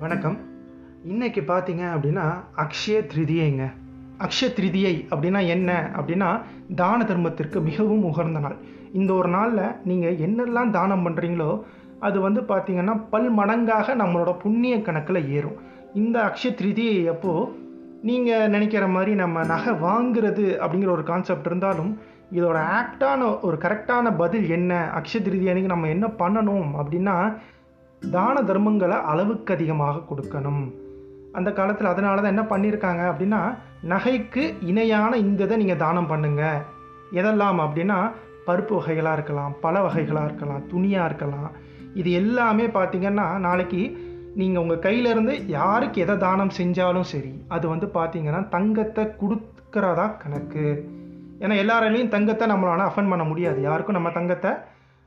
வணக்கம். இன்றைக்கி பார்த்தீங்க அப்படின்னா அக்ஷய திருதியைங்க. அக்ஷய திருதியை அப்படின்னா என்ன? அப்படின்னா தான தர்மத்திற்கு மிகவும் உகர்ந்த நாள். இந்த ஒரு நாளில் நீங்கள் என்னெல்லாம் தானம் பண்ணுறீங்களோ அது வந்து பார்த்தீங்கன்னா பல் மடங்காக நம்மளோட புண்ணிய கணக்கில் ஏறும். இந்த அக்ஷய திருதியை அப்போது நீங்கள் நினைக்கிற மாதிரி நம்ம நகை வாங்குறது அப்படிங்கிற ஒரு கான்செப்ட் இருந்தாலும் இதோட ஆக்டான ஒரு கரெக்டான பதில் என்ன? அக்ஷய திருதி அன்னைக்கு நம்ம என்ன பண்ணணும் அப்படின்னா தான தர்மங்களை அளவுக்கு அதிகமாக கொடுக்கணும். அந்த காலத்தில் அதனால தான் என்ன பண்ணியிருக்காங்க அப்படின்னா நகைக்கு இணையான இந்த இதை நீங்கள் தானம் பண்ணுங்க. எதெல்லாம் அப்படின்னா பருப்பு வகைகளாக இருக்கலாம் பல வகைகளாக இருக்கலாம் துணியாக இருக்கலாம். இது எல்லாமே பார்த்தீங்கன்னா நாளைக்கு நீங்கள் உங்கள் கையிலேருந்து யாருக்கு எதை தானம் செஞ்சாலும் சரி அது வந்து பார்த்திங்கன்னா தங்கத்தை கொடுக்குறதா கணக்கு. ஏன்னா எல்லாராலையும் தங்கத்தை நம்மளால் அஃபன் பண்ண முடியாது. யாருக்கும் நம்ம தங்கத்தை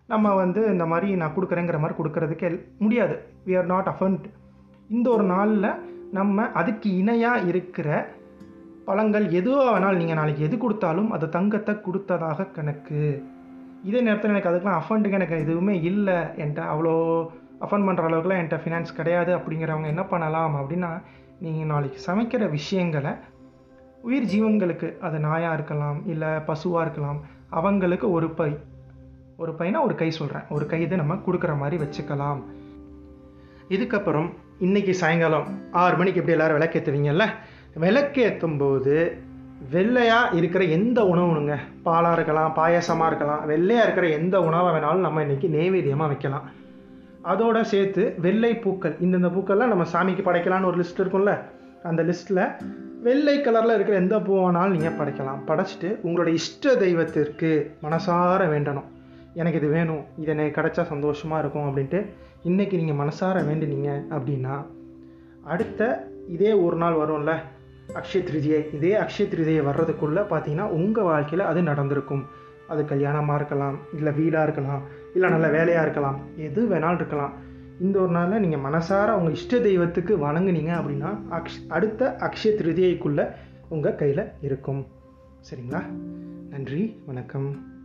நம்ம வந்து இந்த மாதிரி நான் கொடுக்குறேங்கிற மாதிரி கொடுக்கறதுக்கு முடியாது. வி ஆர் நாட் அஃபண்ட் இந்த ஒரு நாளில் நம்ம அதுக்கு இணையாக இருக்கிற பழங்கள் எதுவாக வேணாலும் நீங்கள் நாளைக்கு எது கொடுத்தாலும் அது தங்கத்தை கொடுத்ததாக கணக்கு. இதே நேரத்தில் எனக்கு அதுக்கெலாம் அஃபண்டுக்கு எனக்கு எதுவுமே இல்லை. என்கிட்ட அவ்வளோ அஃபண்ட் பண்ணுற அளவுக்குலாம் என்கிட்ட ஃபினான்ஸ் கிடையாது அப்படிங்கிறவங்க என்ன பண்ணலாம் அப்படின்னா நீங்கள் நாளைக்கு சமைக்கிற விஷயங்களை உயிர் ஜீவன்களுக்கு அது நாயாக இருக்கலாம் இல்லை பசுவாக இருக்கலாம். அவங்களுக்கு ஒரு பை. ஒரு பையனா ஒரு கை சொல்கிறேன் ஒரு கை நம்ம கொடுக்குற மாதிரி வச்சுக்கலாம். இதுக்கப்புறம் இன்னைக்கு சாயங்காலம் ஆறு மணிக்கு எப்படி எல்லோரும் விளக்கேற்றுவீங்கல்ல விளக்கேற்றும் போது வெள்ளையாக இருக்கிற எந்த உணவுனுங்க? பாலாக இருக்கலாம் பாயாசமாக இருக்கலாம். வெள்ளையாக இருக்கிற எந்த உணவை வேணாலும் நம்ம இன்றைக்கி நெய்வேத்தியமாக வைக்கலாம். அதோட சேர்த்து வெள்ளை பூக்கள் இந்தந்த பூக்கள்லாம் நம்ம சாமிக்கு படைக்கலாம்னு ஒரு லிஸ்ட் இருக்கும்ல? அந்த லிஸ்ட்டில் வெள்ளை கலரில் இருக்கிற எந்த பூ வேணாலும் நீங்கள் படைக்கலாம். படைச்சிட்டு உங்களோட இஷ்ட தெய்வத்திற்கு மனசார வேண்டணும். எனக்கு இது வேணும் இது எனக்கு கிடைச்சா சந்தோஷமாக இருக்கும் அப்படின்ட்டு இன்றைக்கி நீங்கள் மனசார வேண்டினீங்க அப்படின்னா அடுத்த இதே ஒரு நாள் வரும்ல அக்ஷய திருதியை இதே அக்ஷய திருதியை வர்றதுக்குள்ளே பார்த்தீங்கன்னா உங்கள் வாழ்க்கையில் அது நடந்திருக்கும். அது கல்யாணமாக இருக்கலாம் இல்லை வீடாக இருக்கலாம் இல்லை நல்ல வேலையாக இருக்கலாம் எது வேணாலும் இருக்கலாம். இந்த ஒரு நாளில் நீங்கள் மனசார உங்கள் இஷ்ட தெய்வத்துக்கு வணங்குனீங்க அப்படின்னா அக்ஷ் அடுத்த அக்ஷய திருதியைக்குள்ளே உங்கள் கையில் இருக்கும். சரிங்களா? நன்றி வணக்கம்.